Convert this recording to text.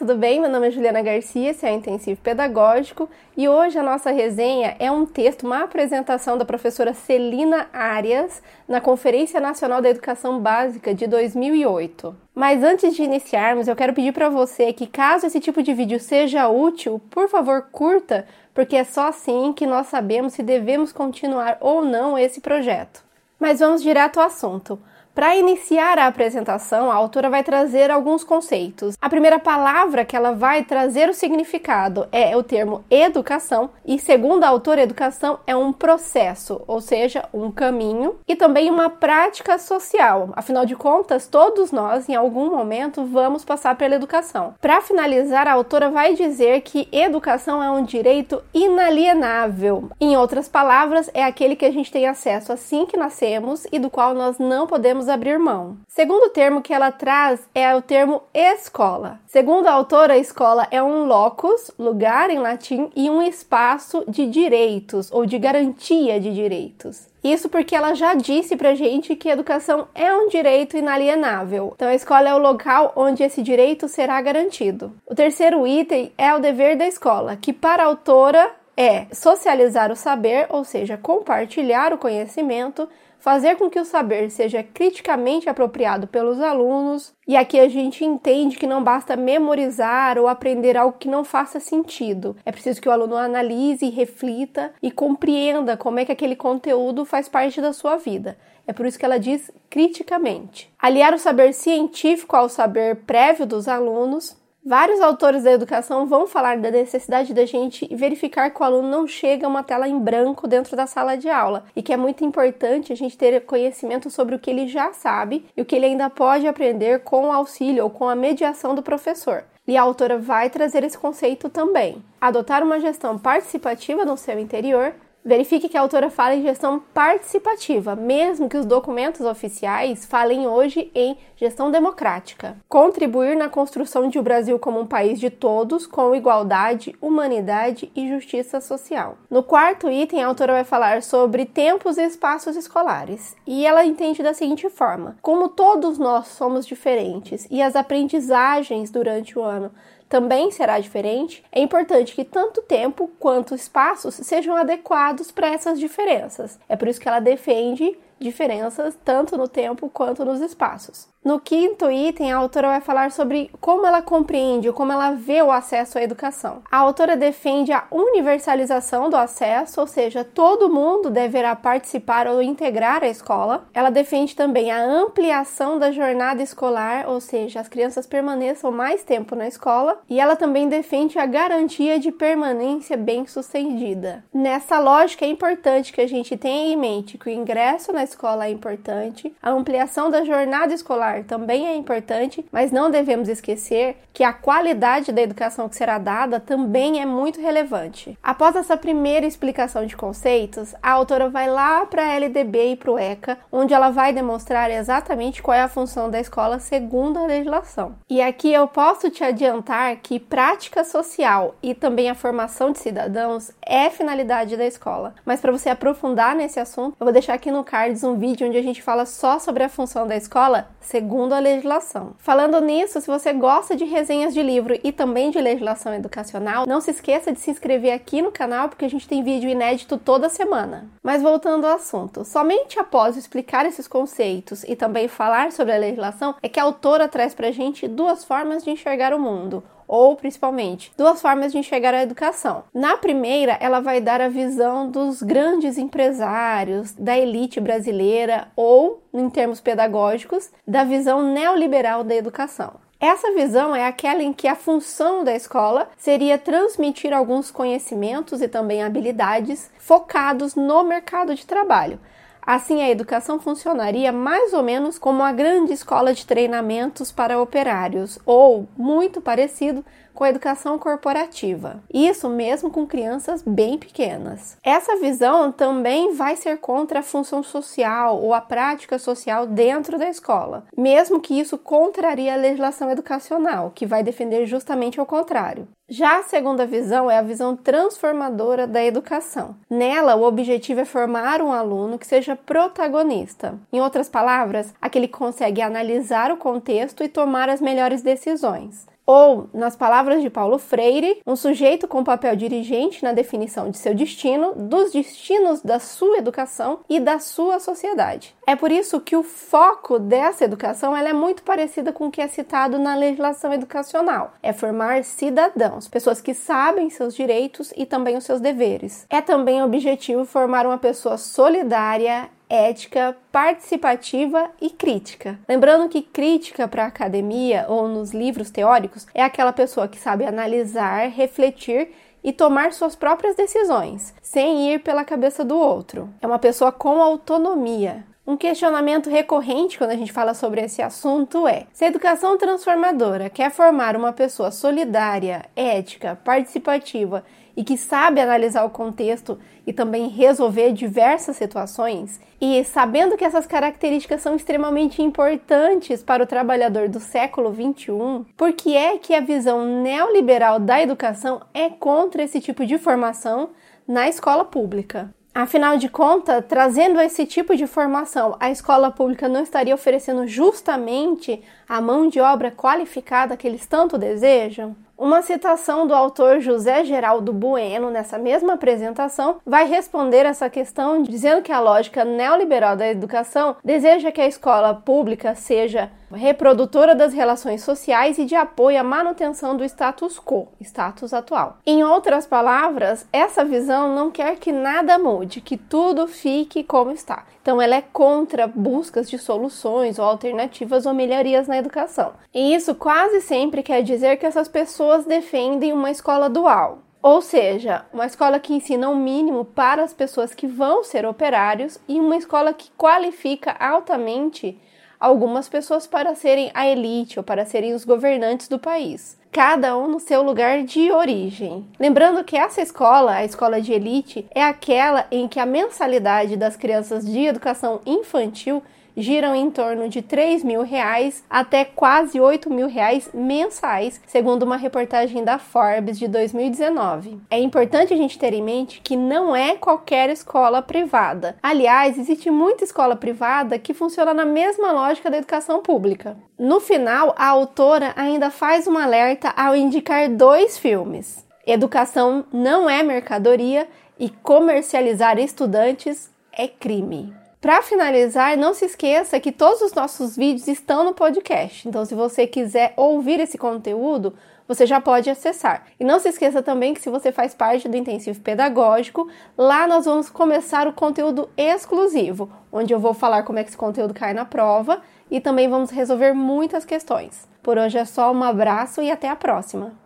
tudo bem? Meu nome é Juliana Garcia, esse é o Intensivo Pedagógico e hoje a nossa resenha é um texto, uma apresentação da professora Celina Arias na Conferência Nacional da Educação Básica de 2008. Mas antes de iniciarmos, eu quero pedir para você que, caso esse tipo de vídeo seja útil, por favor, curta, porque é só assim que nós sabemos se devemos continuar ou não esse projeto. Mas vamos direto ao assunto. Para iniciar a apresentação, a autora vai trazer alguns conceitos. A primeira palavra que ela vai trazer o significado é o termo educação, e segundo a autora, educação é um processo, ou seja, um caminho e também uma prática social. Afinal de contas, todos nós em algum momento vamos passar pela educação. Para finalizar, a autora vai dizer que educação é um direito inalienável. Em outras palavras, é aquele que a gente tem acesso assim que nascemos e do qual nós não podemos abrir mão. Segundo termo que ela traz é o termo escola. Segundo a autora, a escola é um locus, lugar em latim, e um espaço de direitos ou de garantia de direitos. Isso porque ela já disse pra gente que educação é um direito inalienável. Então a escola é o local onde esse direito será garantido. O terceiro item é o dever da escola, que para a autora é socializar o saber, ou seja, compartilhar o conhecimento fazer com que o saber seja criticamente apropriado pelos alunos, e aqui a gente entende que não basta memorizar ou aprender algo que não faça sentido. É preciso que o aluno analise, reflita e compreenda como é que aquele conteúdo faz parte da sua vida. É por isso que ela diz criticamente. Aliar o saber científico ao saber prévio dos alunos Vários autores da educação vão falar da necessidade da gente verificar que o aluno não chega a uma tela em branco dentro da sala de aula e que é muito importante a gente ter conhecimento sobre o que ele já sabe e o que ele ainda pode aprender com o auxílio ou com a mediação do professor. E a autora vai trazer esse conceito também. Adotar uma gestão participativa no seu interior Verifique que a autora fala em gestão participativa, mesmo que os documentos oficiais falem hoje em gestão democrática. Contribuir na construção de um Brasil como um país de todos, com igualdade, humanidade e justiça social. No quarto item, a autora vai falar sobre tempos e espaços escolares. E ela entende da seguinte forma: como todos nós somos diferentes e as aprendizagens durante o ano também será diferente, é importante que tanto tempo quanto espaços sejam adequados para essas diferenças. É por isso que ela defende diferenças tanto no tempo quanto nos espaços. No quinto item, a autora vai falar sobre como ela compreende, como ela vê o acesso à educação. A autora defende a universalização do acesso, ou seja, todo mundo deverá participar ou integrar a escola. Ela defende também a ampliação da jornada escolar, ou seja, as crianças permaneçam mais tempo na escola. E ela também defende a garantia de permanência bem-sucedida. Nessa lógica, é importante que a gente tenha em mente que o ingresso na escola é importante, a ampliação da jornada escolar também é importante, mas não devemos esquecer que a qualidade da educação que será dada também é muito relevante. Após essa primeira explicação de conceitos, a autora vai lá para a LDB e para o ECA, onde ela vai demonstrar exatamente qual é a função da escola segundo a legislação. E aqui eu posso te adiantar que prática social e também a formação de cidadãos é finalidade da escola. Mas para você aprofundar nesse assunto, eu vou deixar aqui no card um vídeo onde a gente fala só sobre a função da escola segundo a legislação. Falando nisso, se você gosta de resenhas de livro e também de legislação educacional, não se esqueça de se inscrever aqui no canal porque a gente tem vídeo inédito toda semana. Mas voltando ao assunto, somente após explicar esses conceitos e também falar sobre a legislação é que a autora traz pra gente duas formas de enxergar o mundo ou principalmente duas formas de enxergar a educação. Na primeira, ela vai dar a visão dos grandes empresários, da elite brasileira ou, em termos pedagógicos, da visão neoliberal da educação. Essa visão é aquela em que a função da escola seria transmitir alguns conhecimentos e também habilidades focados no mercado de trabalho, Assim, a educação funcionaria mais ou menos como uma grande escola de treinamentos para operários, ou muito parecido com a educação corporativa. Isso mesmo com crianças bem pequenas. Essa visão também vai ser contra a função social ou a prática social dentro da escola, mesmo que isso contraria a legislação educacional, que vai defender justamente o contrário. Já a segunda visão é a visão transformadora da educação. Nela, o objetivo é formar um aluno que seja protagonista. Em outras palavras, aquele que consegue analisar o contexto e tomar as melhores decisões. Ou, nas palavras de Paulo Freire, um sujeito com papel dirigente na definição de seu destino, dos destinos da sua educação e da sua sociedade. É por isso que o foco dessa educação ela é muito parecida com o que é citado na legislação educacional. É formar cidadãos, pessoas que sabem seus direitos e também os seus deveres. É também objetivo formar uma pessoa solidária, ética, participativa e crítica. Lembrando que crítica para a academia ou nos livros teóricos é aquela pessoa que sabe analisar, refletir e tomar suas próprias decisões, sem ir pela cabeça do outro. É uma pessoa com autonomia. Um questionamento recorrente quando a gente fala sobre esse assunto é: se a educação transformadora quer formar uma pessoa solidária, ética, participativa e que sabe analisar o contexto e também resolver diversas situações, e sabendo que essas características são extremamente importantes para o trabalhador do século 21, por que é que a visão neoliberal da educação é contra esse tipo de formação na escola pública? Afinal de contas, trazendo esse tipo de formação, a escola pública não estaria oferecendo justamente a mão de obra qualificada que eles tanto desejam? Uma citação do autor José Geraldo Bueno nessa mesma apresentação vai responder essa questão dizendo que a lógica neoliberal da educação deseja que a escola pública seja reprodutora das relações sociais e de apoio à manutenção do status quo, status atual. Em outras palavras, essa visão não quer que nada mude, que tudo fique como está. Então, ela é contra buscas de soluções ou alternativas ou melhorias na educação. E isso quase sempre quer dizer que essas pessoas defendem uma escola dual. Ou seja, uma escola que ensina o mínimo para as pessoas que vão ser operários e uma escola que qualifica altamente algumas pessoas para serem a elite ou para serem os governantes do país. Cada um no seu lugar de origem. Lembrando que essa escola, a escola de elite, é aquela em que a mensalidade das crianças de educação infantil giram em torno de 3 mil reais até quase 8 mil reais mensais, segundo uma reportagem da Forbes de 2019. É importante a gente ter em mente que não é qualquer escola privada. Aliás, existe muita escola privada que funciona na mesma lógica da educação pública. No final, a autora ainda faz um alerta ao indicar dois filmes. Educação não é mercadoria e comercializar estudantes é crime. Para finalizar, não se esqueça que todos os nossos vídeos estão no podcast. Então, se você quiser ouvir esse conteúdo, você já pode acessar. E não se esqueça também que se você faz parte do intensivo pedagógico, lá nós vamos começar o conteúdo exclusivo, onde eu vou falar como é que esse conteúdo cai na prova e também vamos resolver muitas questões. Por hoje é só um abraço e até a próxima.